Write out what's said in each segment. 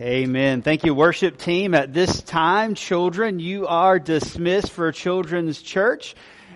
Amen. Thank you, worship team. At this time, children, you are dismissed for Children's Church.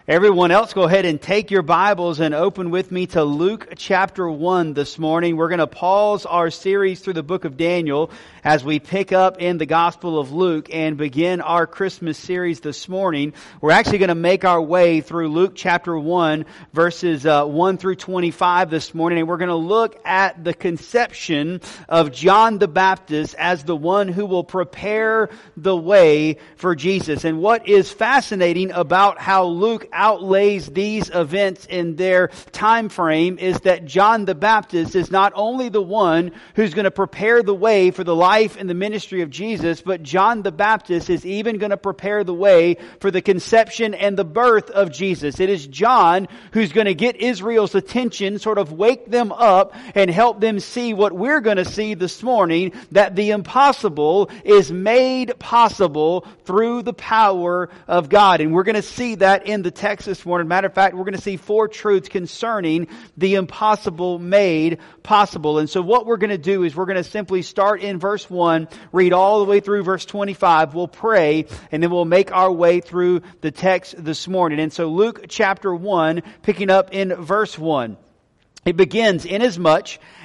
Everyone else, go ahead and take your Bibles and open with me to Luke chapter 1 this morning. We're going to pause our series through the book of Daniel as we pick up in the Gospel of Luke and begin our Christmas series this morning. We're actually going to make our way through Luke chapter 1 verses uh, 1 through 25 this morning and we're going to look at the conception of John the Baptist as the one who will prepare the way for Jesus. And what is fascinating about how Luke outlays these events in their time frame is that John the Baptist is not only the one who's going to prepare the way for the life and the ministry of Jesus, but John the Baptist is even going to prepare the way for the conception and the birth of Jesus. It is John who's going to get Israel's attention, sort of wake them up and help them see what we're going to see this morning, that the impossible is made possible through the power of God. And we're going to see that in the text text this morning. Matter of fact, we're going to see four truths concerning the impossible made possible. And so what we're going to do is we're going to simply start in verse 1, read all the way through verse 25. We'll pray, and then we'll make our way through the text this morning. And so Luke chapter 1, picking up in verse 1. It begins, inasmuch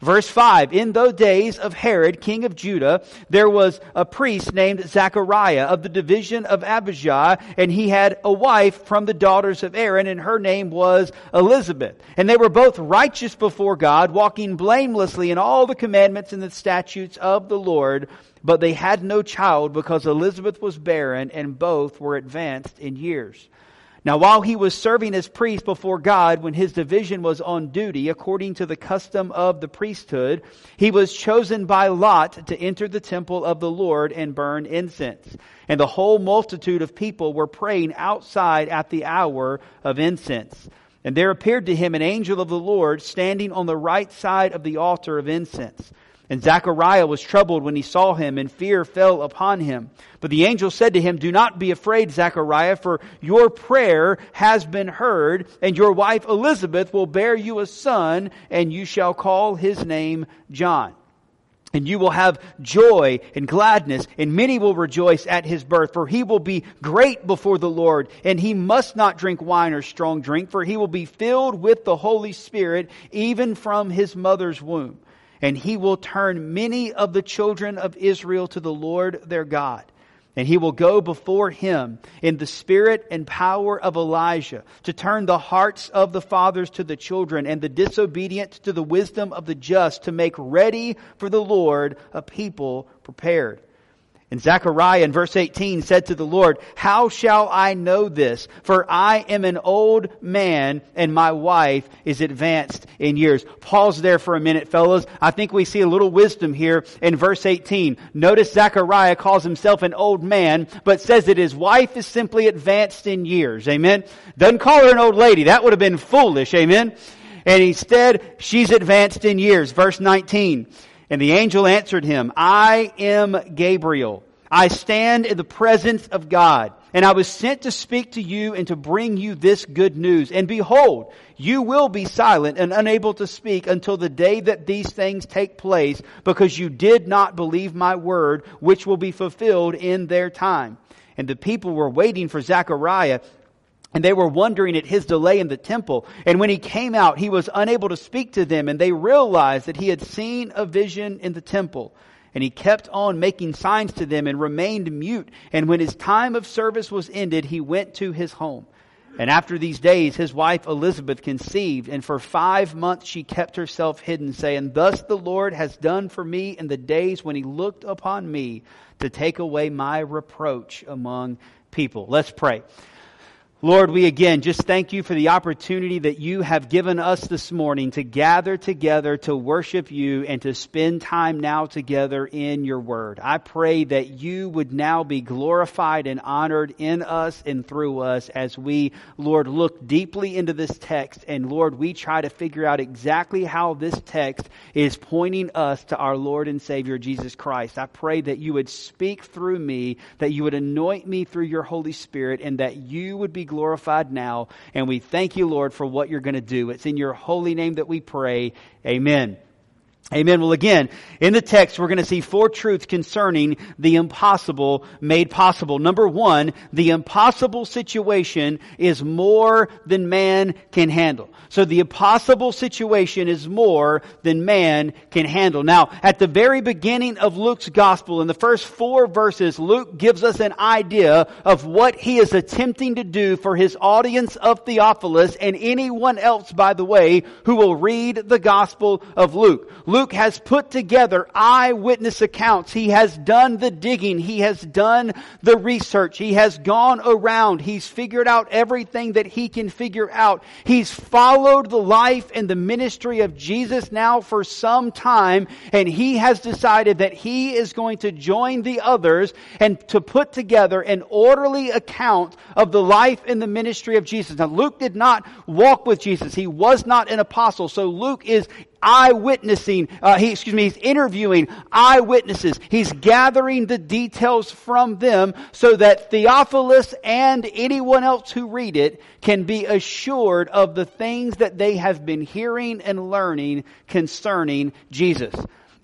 Verse 5, in those days of Herod, king of Judah, there was a priest named Zechariah of the division of Abijah, and he had a wife from the daughters of Aaron, and her name was Elizabeth. And they were both righteous before God, walking blamelessly in all the commandments and the statutes of the Lord, but they had no child because Elizabeth was barren, and both were advanced in years. Now, while he was serving as priest before God when his division was on duty, according to the custom of the priesthood, he was chosen by Lot to enter the temple of the Lord and burn incense. And the whole multitude of people were praying outside at the hour of incense. And there appeared to him an angel of the Lord standing on the right side of the altar of incense. And Zechariah was troubled when he saw him, and fear fell upon him. But the angel said to him, Do not be afraid, Zechariah, for your prayer has been heard, and your wife Elizabeth will bear you a son, and you shall call his name John. And you will have joy and gladness, and many will rejoice at his birth, for he will be great before the Lord, and he must not drink wine or strong drink, for he will be filled with the Holy Spirit, even from his mother's womb and he will turn many of the children of Israel to the Lord their God. And he will go before him in the spirit and power of Elijah to turn the hearts of the fathers to the children and the disobedient to the wisdom of the just to make ready for the Lord a people prepared. And Zechariah in verse 18 said to the Lord, How shall I know this? For I am an old man and my wife is advanced in years. Pause there for a minute, fellows. I think we see a little wisdom here in verse 18. Notice Zechariah calls himself an old man, but says that his wife is simply advanced in years. Amen? Doesn't call her an old lady. That would have been foolish. Amen? And instead, she's advanced in years. Verse 19. And the angel answered him, I am Gabriel. I stand in the presence of God, and I was sent to speak to you and to bring you this good news. And behold, you will be silent and unable to speak until the day that these things take place, because you did not believe my word, which will be fulfilled in their time. And the people were waiting for Zechariah and they were wondering at his delay in the temple. And when he came out, he was unable to speak to them, and they realized that he had seen a vision in the temple. And he kept on making signs to them and remained mute. And when his time of service was ended, he went to his home. And after these days, his wife Elizabeth conceived, and for five months she kept herself hidden, saying, Thus the Lord has done for me in the days when he looked upon me to take away my reproach among people. Let's pray. Lord, we again just thank you for the opportunity that you have given us this morning to gather together to worship you and to spend time now together in your word. I pray that you would now be glorified and honored in us and through us as we, Lord, look deeply into this text and Lord, we try to figure out exactly how this text is pointing us to our Lord and Savior Jesus Christ. I pray that you would speak through me, that you would anoint me through your Holy Spirit and that you would be glorified now. And we thank you, Lord, for what you're going to do. It's in your holy name that we pray. Amen. Amen. Well, again, in the text, we're going to see four truths concerning the impossible made possible. Number one, the impossible situation is more than man can handle. So the impossible situation is more than man can handle. Now, at the very beginning of Luke's gospel, in the first four verses, Luke gives us an idea of what he is attempting to do for his audience of Theophilus and anyone else, by the way, who will read the gospel of Luke. Luke has put together eyewitness accounts. He has done the digging. He has done the research. He has gone around. He's figured out everything that he can figure out. He's followed the life and the ministry of Jesus now for some time, and he has decided that he is going to join the others and to put together an orderly account of the life and the ministry of Jesus. Now, Luke did not walk with Jesus. He was not an apostle. So Luke is eyewitnessing, uh, he, excuse me, he's interviewing eyewitnesses. He's gathering the details from them so that Theophilus and anyone else who read it can be assured of the things that they have been hearing and learning concerning Jesus.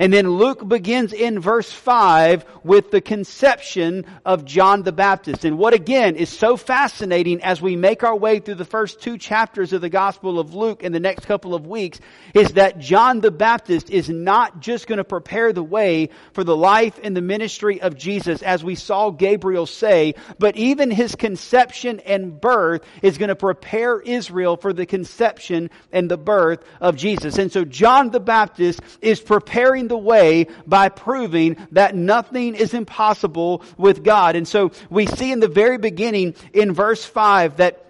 And then Luke begins in verse 5 with the conception of John the Baptist. And what again is so fascinating as we make our way through the first two chapters of the Gospel of Luke in the next couple of weeks is that John the Baptist is not just going to prepare the way for the life and the ministry of Jesus as we saw Gabriel say, but even his conception and birth is going to prepare Israel for the conception and the birth of Jesus. And so John the Baptist is preparing the way by proving that nothing is impossible with God. And so we see in the very beginning in verse 5 that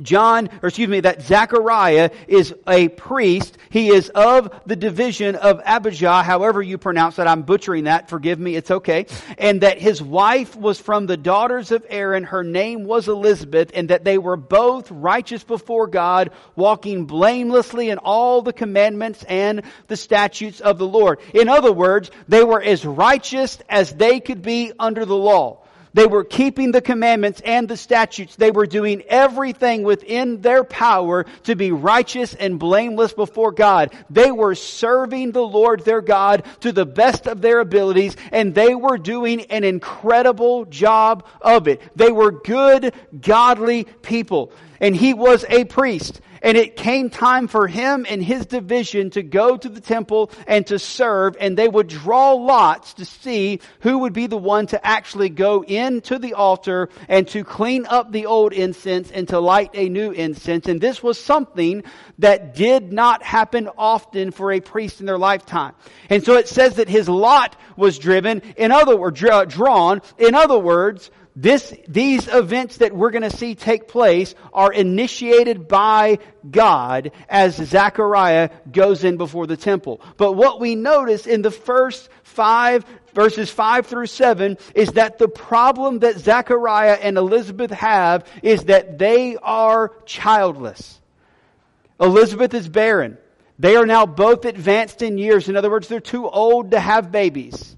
John, or excuse me, that Zechariah is a priest. He is of the division of Abijah, however you pronounce that. I'm butchering that. Forgive me. It's okay. And that his wife was from the daughters of Aaron. Her name was Elizabeth and that they were both righteous before God, walking blamelessly in all the commandments and the statutes of the Lord. In other words, they were as righteous as they could be under the law. They were keeping the commandments and the statutes. They were doing everything within their power to be righteous and blameless before God. They were serving the Lord their God to the best of their abilities and they were doing an incredible job of it. They were good, godly people. And he was a priest. And it came time for him and his division to go to the temple and to serve, and they would draw lots to see who would be the one to actually go into the altar and to clean up the old incense and to light a new incense. And this was something that did not happen often for a priest in their lifetime. And so it says that his lot was driven, in other words, drawn, in other words, this, these events that we're going to see take place are initiated by God as Zechariah goes in before the temple. But what we notice in the first five verses 5 through 7 is that the problem that Zechariah and Elizabeth have is that they are childless. Elizabeth is barren. They are now both advanced in years. In other words, they're too old to have babies.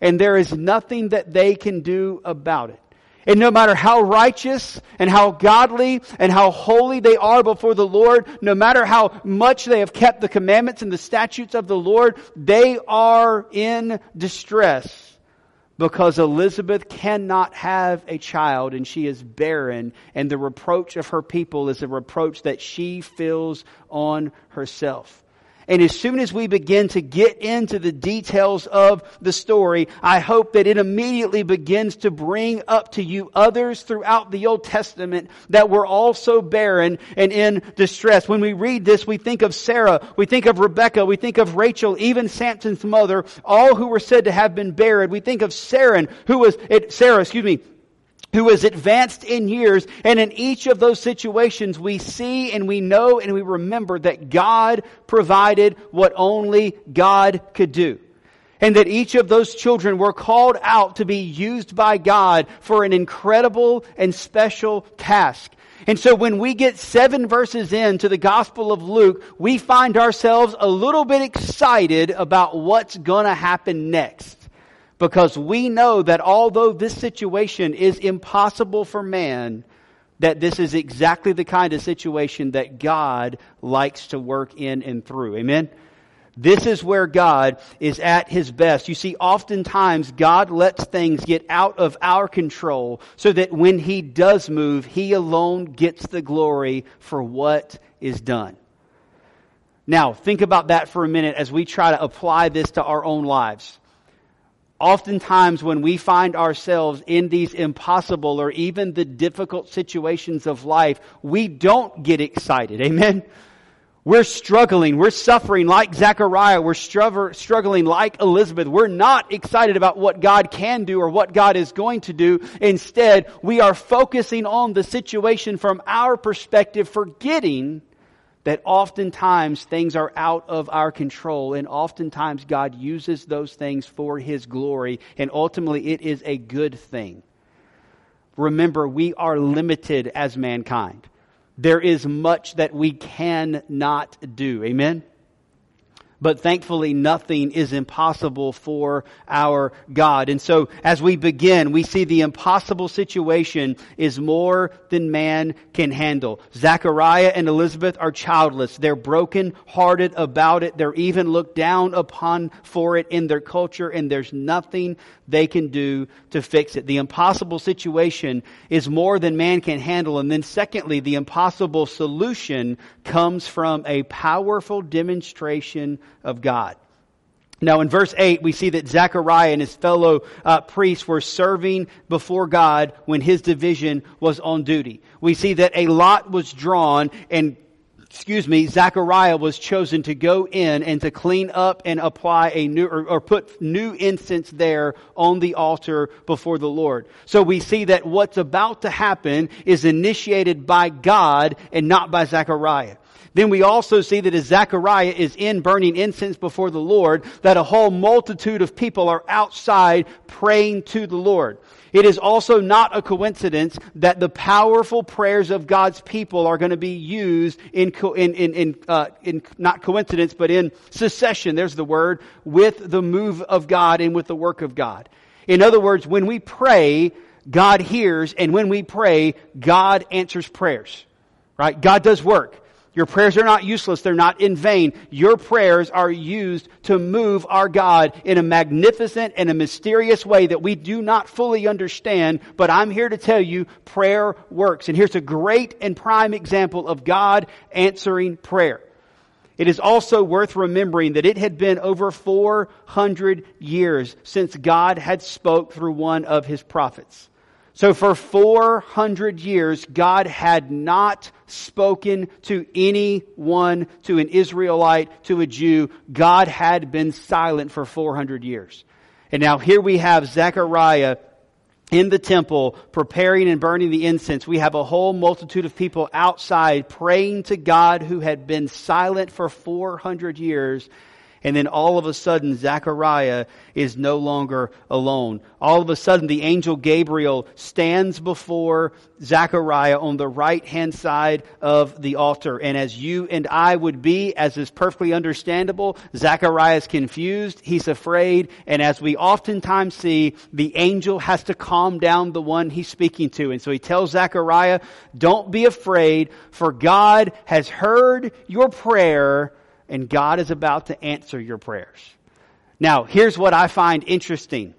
And there is nothing that they can do about it. And no matter how righteous and how godly and how holy they are before the Lord, no matter how much they have kept the commandments and the statutes of the Lord, they are in distress because Elizabeth cannot have a child and she is barren and the reproach of her people is a reproach that she feels on herself. And as soon as we begin to get into the details of the story, I hope that it immediately begins to bring up to you others throughout the Old Testament that were also barren and in distress. When we read this, we think of Sarah, we think of Rebecca, we think of Rachel, even Samson's mother, all who were said to have been barren. We think of Sarah, who was, Sarah, excuse me, who is advanced in years. And in each of those situations, we see and we know and we remember that God provided what only God could do. And that each of those children were called out to be used by God for an incredible and special task. And so when we get seven verses into the Gospel of Luke, we find ourselves a little bit excited about what's gonna happen next because we know that although this situation is impossible for man, that this is exactly the kind of situation that God likes to work in and through. Amen? This is where God is at his best. You see, oftentimes God lets things get out of our control so that when he does move, he alone gets the glory for what is done. Now, think about that for a minute as we try to apply this to our own lives oftentimes when we find ourselves in these impossible or even the difficult situations of life, we don't get excited. Amen? We're struggling. We're suffering like Zechariah. We're struggling like Elizabeth. We're not excited about what God can do or what God is going to do. Instead, we are focusing on the situation from our perspective, forgetting that oftentimes things are out of our control and oftentimes God uses those things for His glory and ultimately it is a good thing. Remember, we are limited as mankind. There is much that we cannot do. Amen? But thankfully nothing is impossible for our God. And so as we begin, we see the impossible situation is more than man can handle. Zechariah and Elizabeth are childless. They're broken hearted about it. They're even looked down upon for it in their culture and there's nothing they can do to fix it. The impossible situation is more than man can handle. And then secondly, the impossible solution comes from a powerful demonstration of God. Now, in verse 8, we see that Zechariah and his fellow uh, priests were serving before God when his division was on duty. We see that a lot was drawn and excuse me, Zechariah was chosen to go in and to clean up and apply a new, or, or, put new incense there on the altar before the Lord. So we see that what's about to happen is initiated by God and not by Zechariah. Then we also see that as Zechariah is in burning incense before the Lord, that a whole multitude of people are outside praying to the Lord. It is also not a coincidence that the powerful prayers of God's people are going to be used in, in, in, in, uh, in not coincidence, but in succession, there's the word, with the move of God and with the work of God. In other words, when we pray, God hears, and when we pray, God answers prayers. Right? God does work. Your prayers are not useless. They're not in vain. Your prayers are used to move our God in a magnificent and a mysterious way that we do not fully understand. But I'm here to tell you prayer works. And here's a great and prime example of God answering prayer. It is also worth remembering that it had been over 400 years since God had spoke through one of his prophets. So for 400 years, God had not spoken to anyone, to an Israelite, to a Jew. God had been silent for 400 years. And now here we have Zechariah in the temple preparing and burning the incense. We have a whole multitude of people outside praying to God who had been silent for 400 years and then all of a sudden, Zechariah is no longer alone. All of a sudden, the angel Gabriel stands before Zechariah on the right hand side of the altar. And as you and I would be, as is perfectly understandable, Zechariah is confused, he's afraid, and as we oftentimes see, the angel has to calm down the one he's speaking to. And so he tells Zechariah, don't be afraid, for God has heard your prayer and God is about to answer your prayers. Now, here's what I find interesting.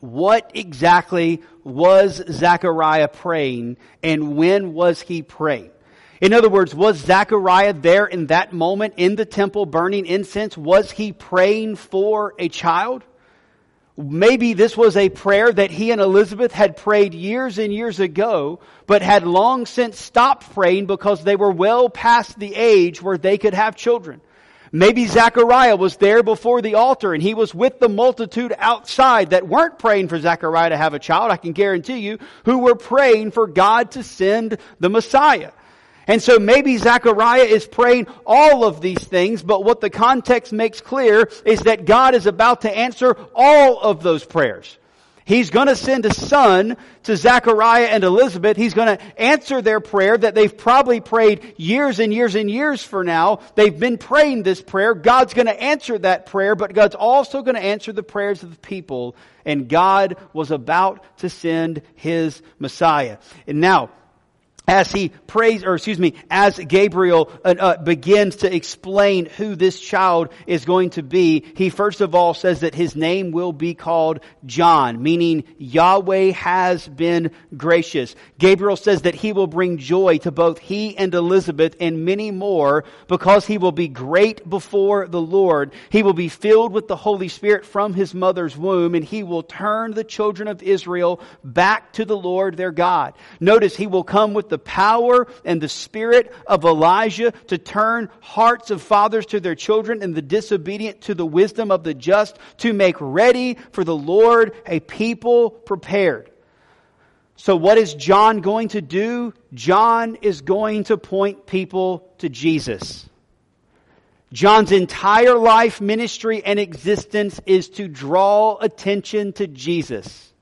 What exactly was Zechariah praying and when was he praying? In other words, was Zechariah there in that moment in the temple burning incense? Was he praying for a child? Maybe this was a prayer that he and Elizabeth had prayed years and years ago, but had long since stopped praying because they were well past the age where they could have children. Maybe Zechariah was there before the altar and he was with the multitude outside that weren't praying for Zechariah to have a child, I can guarantee you, who were praying for God to send the Messiah. And so maybe Zechariah is praying all of these things, but what the context makes clear is that God is about to answer all of those prayers. He's going to send a son to Zechariah and Elizabeth. He's going to answer their prayer that they've probably prayed years and years and years for now. They've been praying this prayer. God's going to answer that prayer, but God's also going to answer the prayers of the people. And God was about to send His Messiah. And now, as he prays, or excuse me, as Gabriel uh, uh, begins to explain who this child is going to be, he first of all says that his name will be called John, meaning Yahweh has been gracious. Gabriel says that he will bring joy to both he and Elizabeth and many more because he will be great before the Lord. He will be filled with the Holy Spirit from his mother's womb and he will turn the children of Israel back to the Lord their God. Notice he will come with the the power and the spirit of Elijah to turn hearts of fathers to their children and the disobedient to the wisdom of the just to make ready for the Lord a people prepared. So what is John going to do? John is going to point people to Jesus. John's entire life, ministry, and existence is to draw attention to Jesus.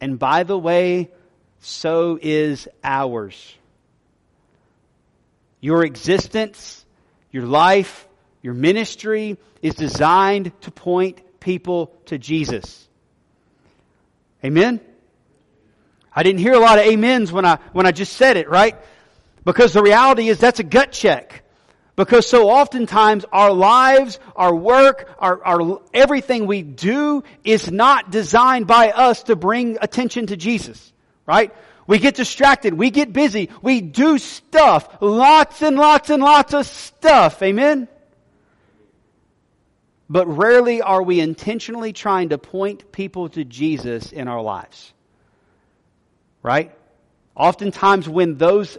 And by the way, so is ours. Your existence, your life, your ministry is designed to point people to Jesus. Amen? I didn't hear a lot of amens when I, when I just said it, right? Because the reality is that's a gut check. Because so oftentimes our lives, our work, our, our, everything we do is not designed by us to bring attention to Jesus right? We get distracted. We get busy. We do stuff. Lots and lots and lots of stuff. Amen? But rarely are we intentionally trying to point people to Jesus in our lives. Right? Oftentimes when those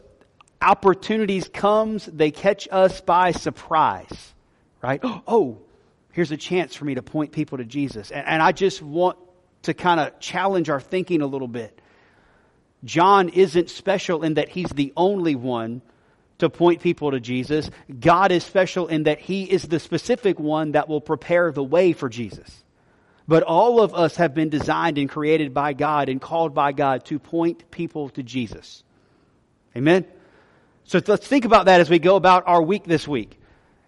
opportunities comes, they catch us by surprise. Right? Oh, here's a chance for me to point people to Jesus. And, and I just want to kind of challenge our thinking a little bit. John isn't special in that he's the only one to point people to Jesus. God is special in that he is the specific one that will prepare the way for Jesus. But all of us have been designed and created by God and called by God to point people to Jesus. Amen? So let's think about that as we go about our week this week.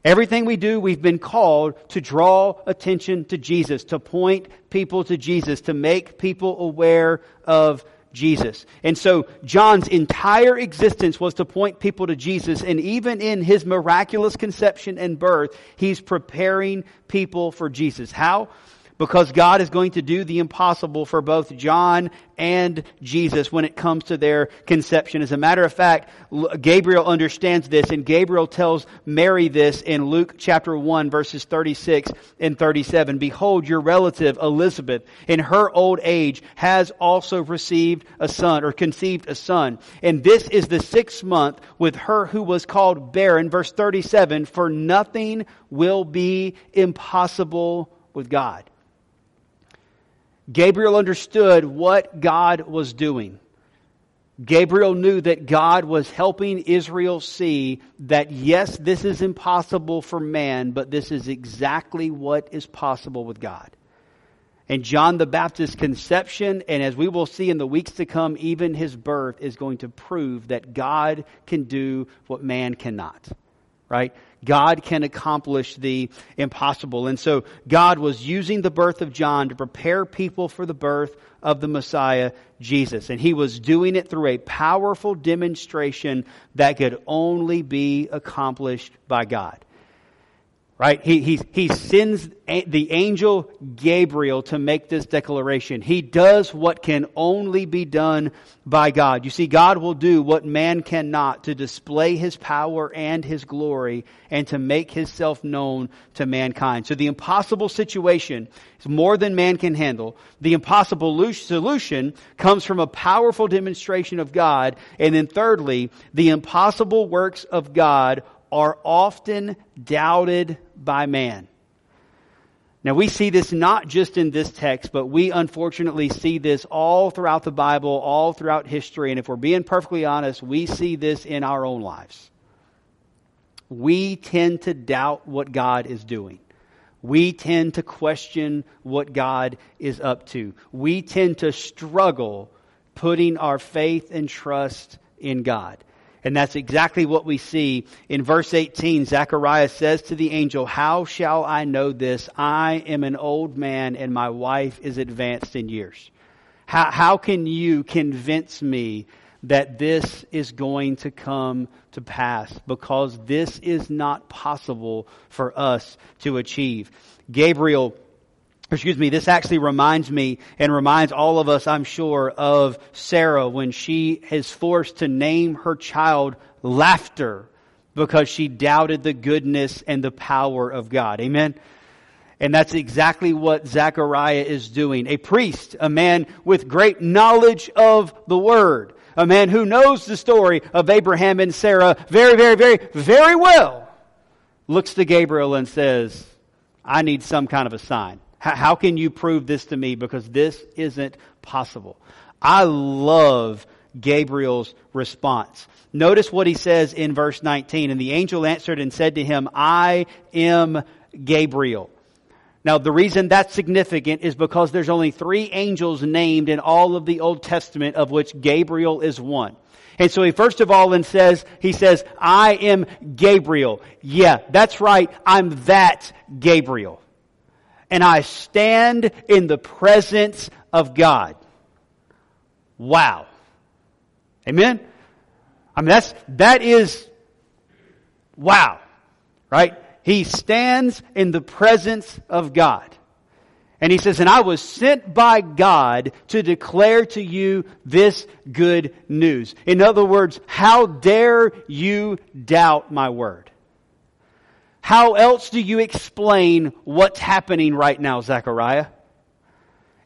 Everything we do, we've been called to draw attention to Jesus, to point people to Jesus, to make people aware of Jesus. And so John's entire existence was to point people to Jesus. And even in his miraculous conception and birth, he's preparing people for Jesus. How? Because God is going to do the impossible for both John and Jesus when it comes to their conception. As a matter of fact, Gabriel understands this and Gabriel tells Mary this in Luke chapter 1 verses 36 and 37. Behold, your relative Elizabeth in her old age has also received a son or conceived a son. And this is the sixth month with her who was called barren. Verse 37, for nothing will be impossible with God. Gabriel understood what God was doing. Gabriel knew that God was helping Israel see that yes, this is impossible for man, but this is exactly what is possible with God. And John the Baptist's conception, and as we will see in the weeks to come, even his birth is going to prove that God can do what man cannot. Right? God can accomplish the impossible. And so God was using the birth of John to prepare people for the birth of the Messiah, Jesus. And he was doing it through a powerful demonstration that could only be accomplished by God. Right? He, he, he sends the angel Gabriel to make this declaration. He does what can only be done by God. You see, God will do what man cannot to display his power and his glory and to make himself known to mankind. So the impossible situation is more than man can handle. The impossible solution comes from a powerful demonstration of God. And then thirdly, the impossible works of God are often doubted by man. Now we see this not just in this text, but we unfortunately see this all throughout the Bible, all throughout history. And if we're being perfectly honest, we see this in our own lives. We tend to doubt what God is doing. We tend to question what God is up to. We tend to struggle putting our faith and trust in God. And that's exactly what we see in verse 18. Zechariah says to the angel, How shall I know this? I am an old man and my wife is advanced in years. How, how can you convince me that this is going to come to pass? Because this is not possible for us to achieve. Gabriel excuse me, this actually reminds me and reminds all of us, I'm sure, of Sarah when she is forced to name her child laughter because she doubted the goodness and the power of God. Amen? And that's exactly what Zechariah is doing. A priest, a man with great knowledge of the word, a man who knows the story of Abraham and Sarah very, very, very, very well, looks to Gabriel and says, I need some kind of a sign. How can you prove this to me? Because this isn't possible. I love Gabriel's response. Notice what he says in verse 19. And the angel answered and said to him, I am Gabriel. Now, the reason that's significant is because there's only three angels named in all of the Old Testament, of which Gabriel is one. And so he first of all and says, he says, I am Gabriel. Yeah, that's right. I'm that Gabriel and I stand in the presence of God. Wow. Amen? I mean, that's, that is, wow. Right? He stands in the presence of God. And he says, and I was sent by God to declare to you this good news. In other words, how dare you doubt my word? How else do you explain what's happening right now, Zechariah?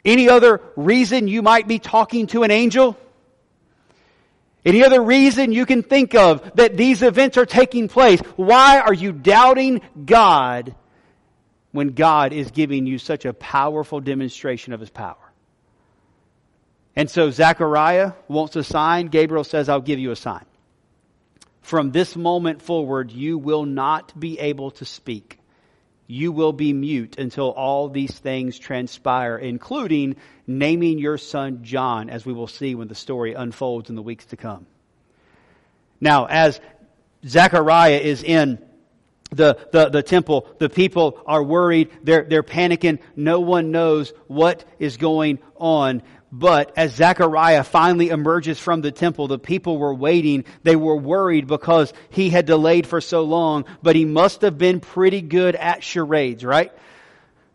Any other reason you might be talking to an angel? Any other reason you can think of that these events are taking place? Why are you doubting God when God is giving you such a powerful demonstration of His power? And so Zechariah wants a sign. Gabriel says, I'll give you a sign. From this moment forward, you will not be able to speak. You will be mute until all these things transpire, including naming your son John, as we will see when the story unfolds in the weeks to come. Now, as Zechariah is in the, the, the temple, the people are worried, they're, they're panicking, no one knows what is going on. But as Zechariah finally emerges from the temple, the people were waiting. They were worried because he had delayed for so long, but he must have been pretty good at charades, right?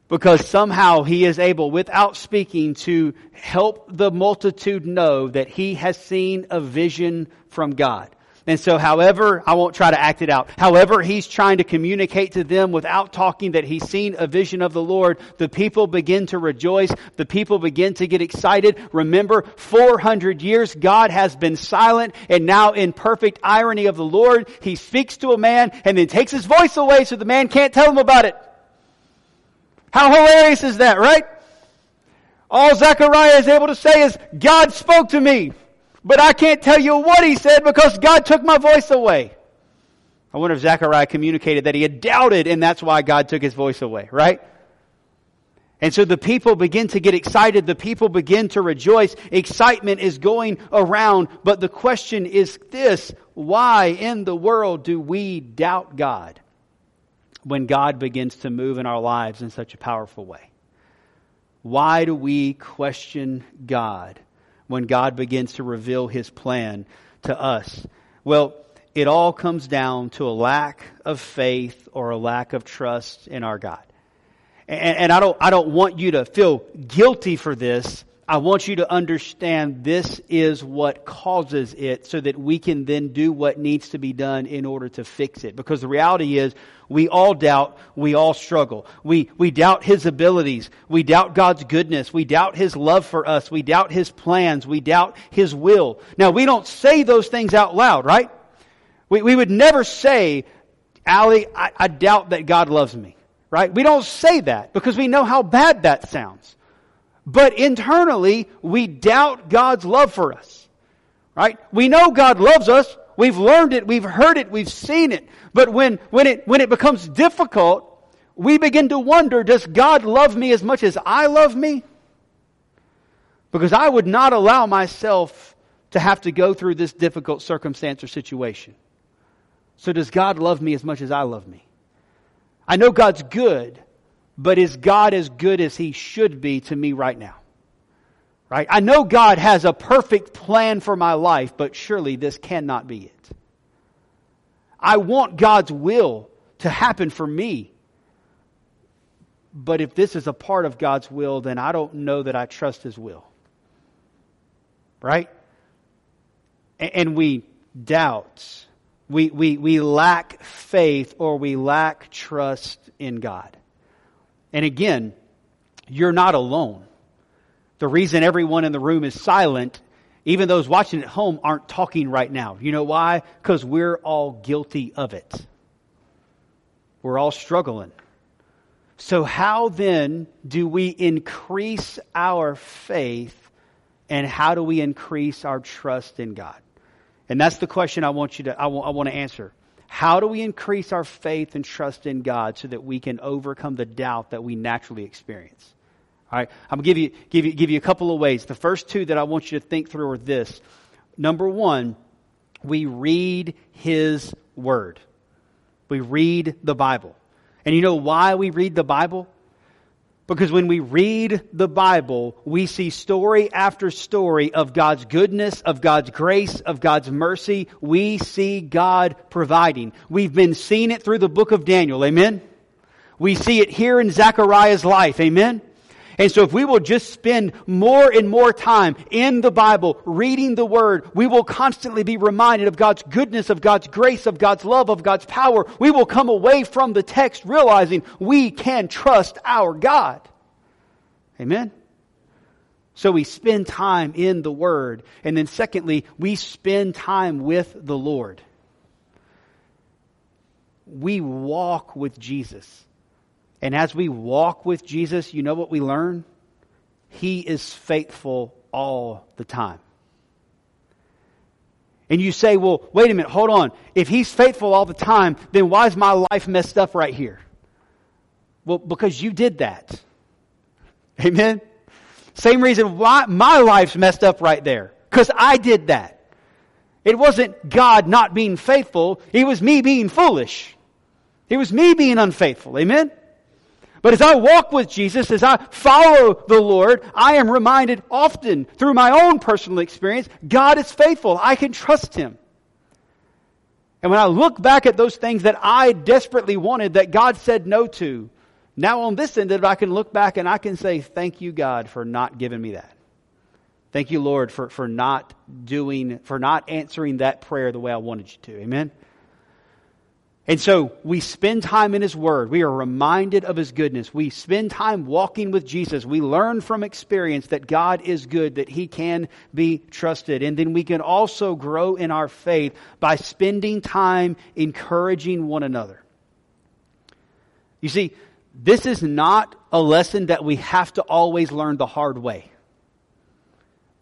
Because somehow he is able, without speaking, to help the multitude know that he has seen a vision from God. And so, however, I won't try to act it out. However, he's trying to communicate to them without talking that he's seen a vision of the Lord. The people begin to rejoice. The people begin to get excited. Remember, 400 years God has been silent and now in perfect irony of the Lord, he speaks to a man and then takes his voice away so the man can't tell him about it. How hilarious is that, right? All Zechariah is able to say is, God spoke to me. But I can't tell you what he said because God took my voice away. I wonder if Zechariah communicated that he had doubted and that's why God took his voice away, right? And so the people begin to get excited. The people begin to rejoice. Excitement is going around. But the question is this why in the world do we doubt God when God begins to move in our lives in such a powerful way? Why do we question God when God begins to reveal his plan to us? Well, it all comes down to a lack of faith or a lack of trust in our God. And, and, I don't, I don't want you to feel guilty for this. I want you to understand this is what causes it so that we can then do what needs to be done in order to fix it. Because the reality is we all doubt, we all struggle. We, we doubt His abilities. We doubt God's goodness. We doubt His love for us. We doubt His plans. We doubt His will. Now we don't say those things out loud, right? We, we would never say, Allie, I, I doubt that God loves me. Right? We don't say that because we know how bad that sounds. But internally, we doubt God's love for us. Right? We know God loves us. We've learned it. We've heard it. We've seen it. But when, when it, when it becomes difficult, we begin to wonder, does God love me as much as I love me? Because I would not allow myself to have to go through this difficult circumstance or situation. So does God love me as much as I love me? I know God's good, but is God as good as He should be to me right now? Right? I know God has a perfect plan for my life, but surely this cannot be it. I want God's will to happen for me. But if this is a part of God's will, then I don't know that I trust His will. Right? And we doubt. We, we, we lack faith or we lack trust in God. And again, you're not alone. The reason everyone in the room is silent, even those watching at home aren't talking right now. You know why? Because we're all guilty of it. We're all struggling. So, how then do we increase our faith and how do we increase our trust in God? And that's the question I want you to, I want, I want to answer. How do we increase our faith and trust in God so that we can overcome the doubt that we naturally experience? All right, I'm going to give you, give, you, give you a couple of ways. The first two that I want you to think through are this. Number one, we read His Word. We read the Bible. And you know why we read the Bible? Because when we read the Bible, we see story after story of God's goodness, of God's grace, of God's mercy. We see God providing. We've been seeing it through the book of Daniel. Amen? We see it here in Zechariah's life. Amen? And so if we will just spend more and more time in the Bible, reading the Word, we will constantly be reminded of God's goodness, of God's grace, of God's love, of God's power. We will come away from the text realizing we can trust our God. Amen? So we spend time in the Word. And then secondly, we spend time with the Lord. We walk with Jesus. And as we walk with Jesus, you know what we learn? He is faithful all the time. And you say, well, wait a minute, hold on. If he's faithful all the time, then why is my life messed up right here? Well, because you did that. Amen? Same reason why my life's messed up right there. Because I did that. It wasn't God not being faithful, it was me being foolish. It was me being unfaithful. Amen? But as I walk with Jesus, as I follow the Lord, I am reminded often through my own personal experience, God is faithful. I can trust Him. And when I look back at those things that I desperately wanted that God said no to, now on this end it, I can look back and I can say, thank you, God, for not giving me that. Thank you, Lord, for, for not doing, for not answering that prayer the way I wanted you to. Amen? And so we spend time in His Word. We are reminded of His goodness. We spend time walking with Jesus. We learn from experience that God is good, that He can be trusted. And then we can also grow in our faith by spending time encouraging one another. You see, this is not a lesson that we have to always learn the hard way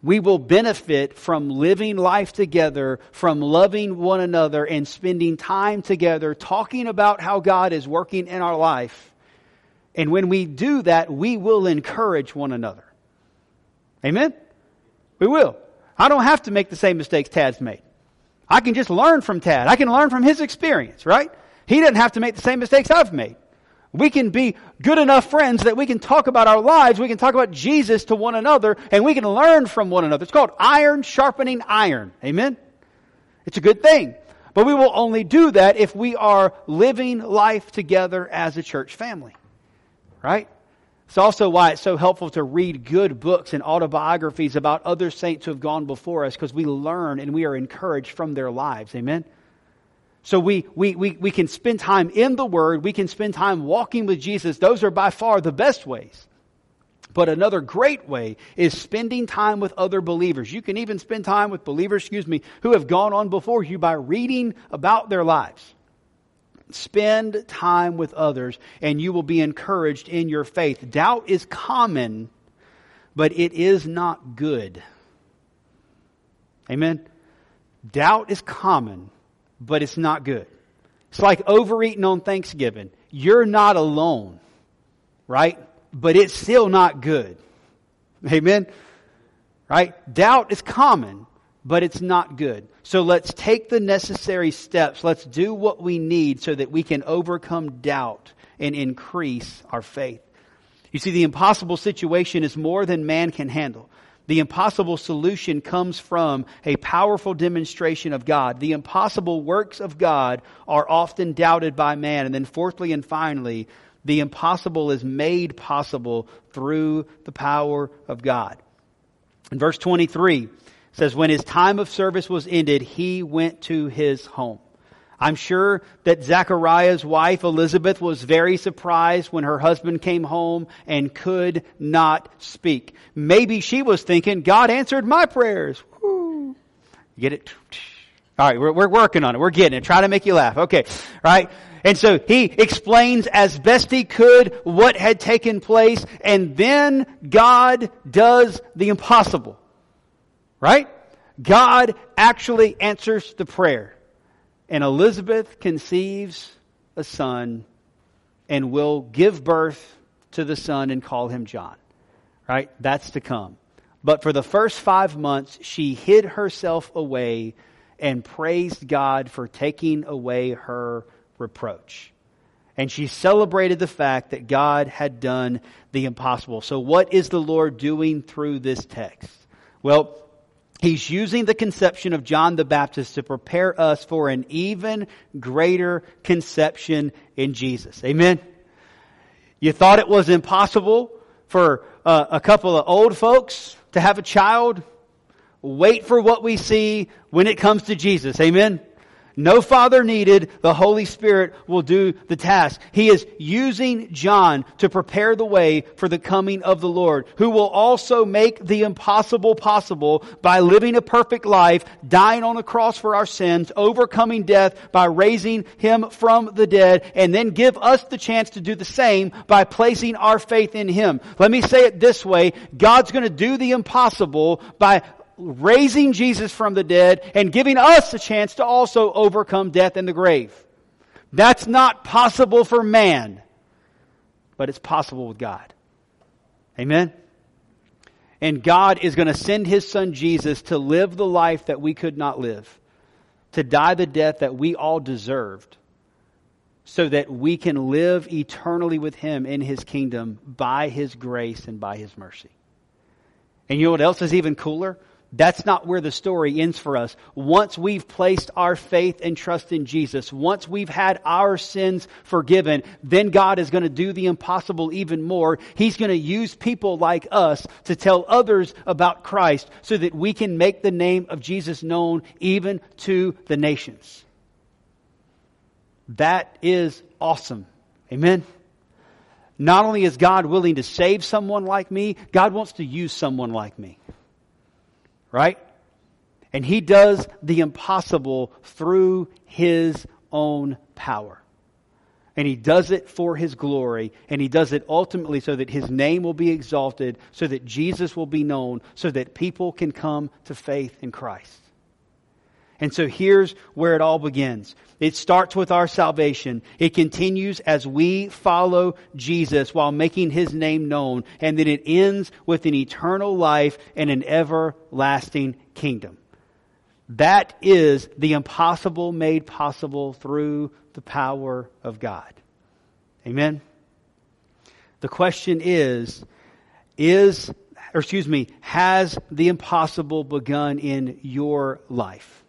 we will benefit from living life together, from loving one another, and spending time together talking about how God is working in our life. And when we do that, we will encourage one another. Amen? We will. I don't have to make the same mistakes Tad's made. I can just learn from Tad. I can learn from his experience, right? He doesn't have to make the same mistakes I've made. We can be good enough friends that we can talk about our lives, we can talk about Jesus to one another, and we can learn from one another. It's called iron sharpening iron. Amen? It's a good thing. But we will only do that if we are living life together as a church family. Right? It's also why it's so helpful to read good books and autobiographies about other saints who have gone before us because we learn and we are encouraged from their lives. Amen? So we, we, we, we can spend time in the Word. We can spend time walking with Jesus. Those are by far the best ways. But another great way is spending time with other believers. You can even spend time with believers, excuse me, who have gone on before you by reading about their lives. Spend time with others and you will be encouraged in your faith. Doubt is common, but it is not good. Amen? Doubt is common, but it's not good. It's like overeating on Thanksgiving. You're not alone, right? But it's still not good. Amen? Right? Doubt is common, but it's not good. So let's take the necessary steps. Let's do what we need so that we can overcome doubt and increase our faith. You see, the impossible situation is more than man can handle. The impossible solution comes from a powerful demonstration of God. The impossible works of God are often doubted by man. And then fourthly and finally, the impossible is made possible through the power of God. In verse 23, says, when his time of service was ended, he went to his home. I'm sure that Zechariah's wife Elizabeth was very surprised when her husband came home and could not speak. Maybe she was thinking, God answered my prayers. Woo. Get it? All right, we're, we're working on it. We're getting it. Try to make you laugh. Okay, right? And so he explains as best he could what had taken place, and then God does the impossible. Right? God actually answers the prayer. And Elizabeth conceives a son and will give birth to the son and call him John. Right? That's to come. But for the first five months, she hid herself away and praised God for taking away her reproach. And she celebrated the fact that God had done the impossible. So, what is the Lord doing through this text? Well, He's using the conception of John the Baptist to prepare us for an even greater conception in Jesus. Amen. You thought it was impossible for uh, a couple of old folks to have a child? Wait for what we see when it comes to Jesus. Amen. No father needed. The Holy Spirit will do the task. He is using John to prepare the way for the coming of the Lord, who will also make the impossible possible by living a perfect life, dying on the cross for our sins, overcoming death by raising him from the dead, and then give us the chance to do the same by placing our faith in him. Let me say it this way. God's going to do the impossible by raising Jesus from the dead and giving us a chance to also overcome death and the grave. That's not possible for man, but it's possible with God. Amen? And God is going to send His Son Jesus to live the life that we could not live, to die the death that we all deserved, so that we can live eternally with Him in His kingdom by His grace and by His mercy. And you know what else is even cooler? That's not where the story ends for us. Once we've placed our faith and trust in Jesus, once we've had our sins forgiven, then God is going to do the impossible even more. He's going to use people like us to tell others about Christ so that we can make the name of Jesus known even to the nations. That is awesome. Amen. Not only is God willing to save someone like me, God wants to use someone like me right? And he does the impossible through his own power. And he does it for his glory, and he does it ultimately so that his name will be exalted, so that Jesus will be known, so that people can come to faith in Christ. And so here's where it all begins. It starts with our salvation. It continues as we follow Jesus while making his name known. And then it ends with an eternal life and an everlasting kingdom. That is the impossible made possible through the power of God. Amen. The question is, is, or excuse me, has the impossible begun in your life?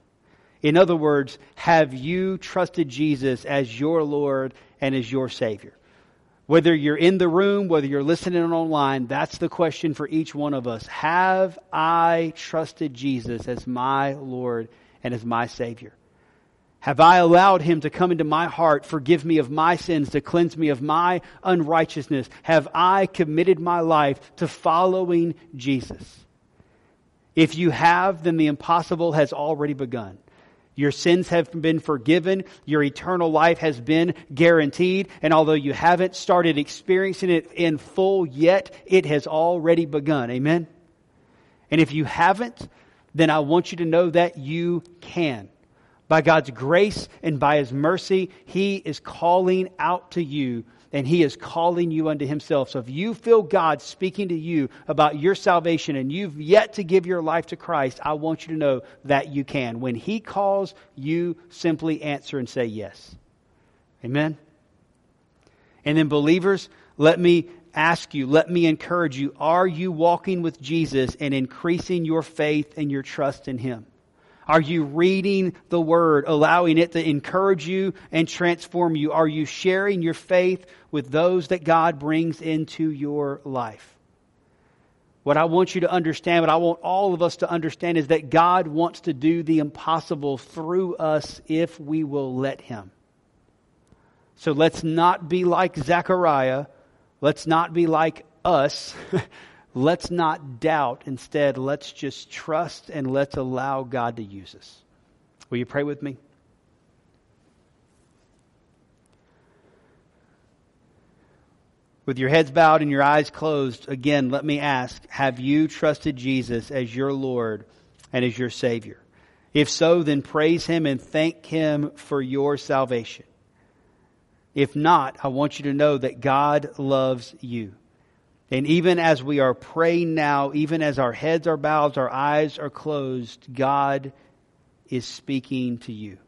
In other words, have you trusted Jesus as your Lord and as your Savior? Whether you're in the room, whether you're listening online, that's the question for each one of us. Have I trusted Jesus as my Lord and as my Savior? Have I allowed Him to come into my heart, forgive me of my sins, to cleanse me of my unrighteousness? Have I committed my life to following Jesus? If you have, then the impossible has already begun. Your sins have been forgiven. Your eternal life has been guaranteed. And although you haven't started experiencing it in full yet, it has already begun. Amen? And if you haven't, then I want you to know that you can. By God's grace and by His mercy, He is calling out to you and He is calling you unto Himself. So if you feel God speaking to you about your salvation and you've yet to give your life to Christ, I want you to know that you can. When He calls, you simply answer and say yes. Amen? And then, believers, let me ask you, let me encourage you are you walking with Jesus and increasing your faith and your trust in Him? Are you reading the Word, allowing it to encourage you and transform you? Are you sharing your faith with those that God brings into your life? What I want you to understand, what I want all of us to understand, is that God wants to do the impossible through us if we will let Him. So let's not be like Zechariah. Let's not be like us. Let's not doubt. Instead, let's just trust and let's allow God to use us. Will you pray with me? With your heads bowed and your eyes closed, again, let me ask Have you trusted Jesus as your Lord and as your Savior? If so, then praise Him and thank Him for your salvation. If not, I want you to know that God loves you. And even as we are praying now, even as our heads are bowed, our eyes are closed, God is speaking to you.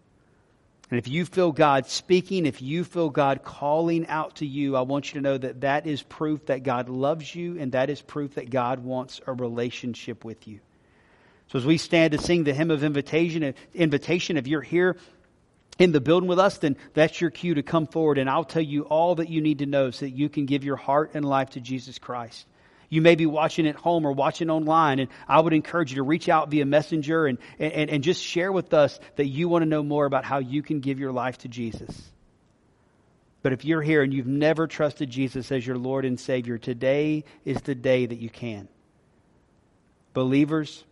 And if you feel God speaking, if you feel God calling out to you, I want you to know that that is proof that God loves you and that is proof that God wants a relationship with you. So as we stand to sing the hymn of invitation, invitation, if you're here in the building with us, then that's your cue to come forward and I'll tell you all that you need to know so that you can give your heart and life to Jesus Christ. You may be watching at home or watching online, and I would encourage you to reach out via messenger and, and, and just share with us that you want to know more about how you can give your life to Jesus. But if you're here and you've never trusted Jesus as your Lord and Savior, today is the day that you can. Believers,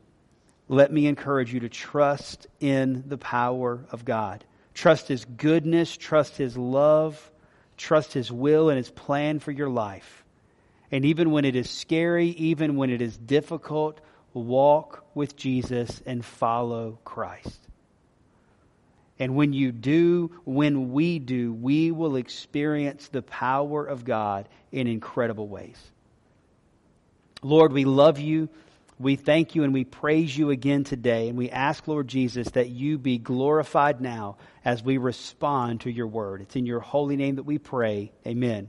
let me encourage you to trust in the power of God. Trust His goodness, trust His love, trust His will and His plan for your life. And even when it is scary, even when it is difficult, walk with Jesus and follow Christ. And when you do, when we do, we will experience the power of God in incredible ways. Lord, we love you. We thank you and we praise you again today. And we ask, Lord Jesus, that you be glorified now as we respond to your word. It's in your holy name that we pray. Amen.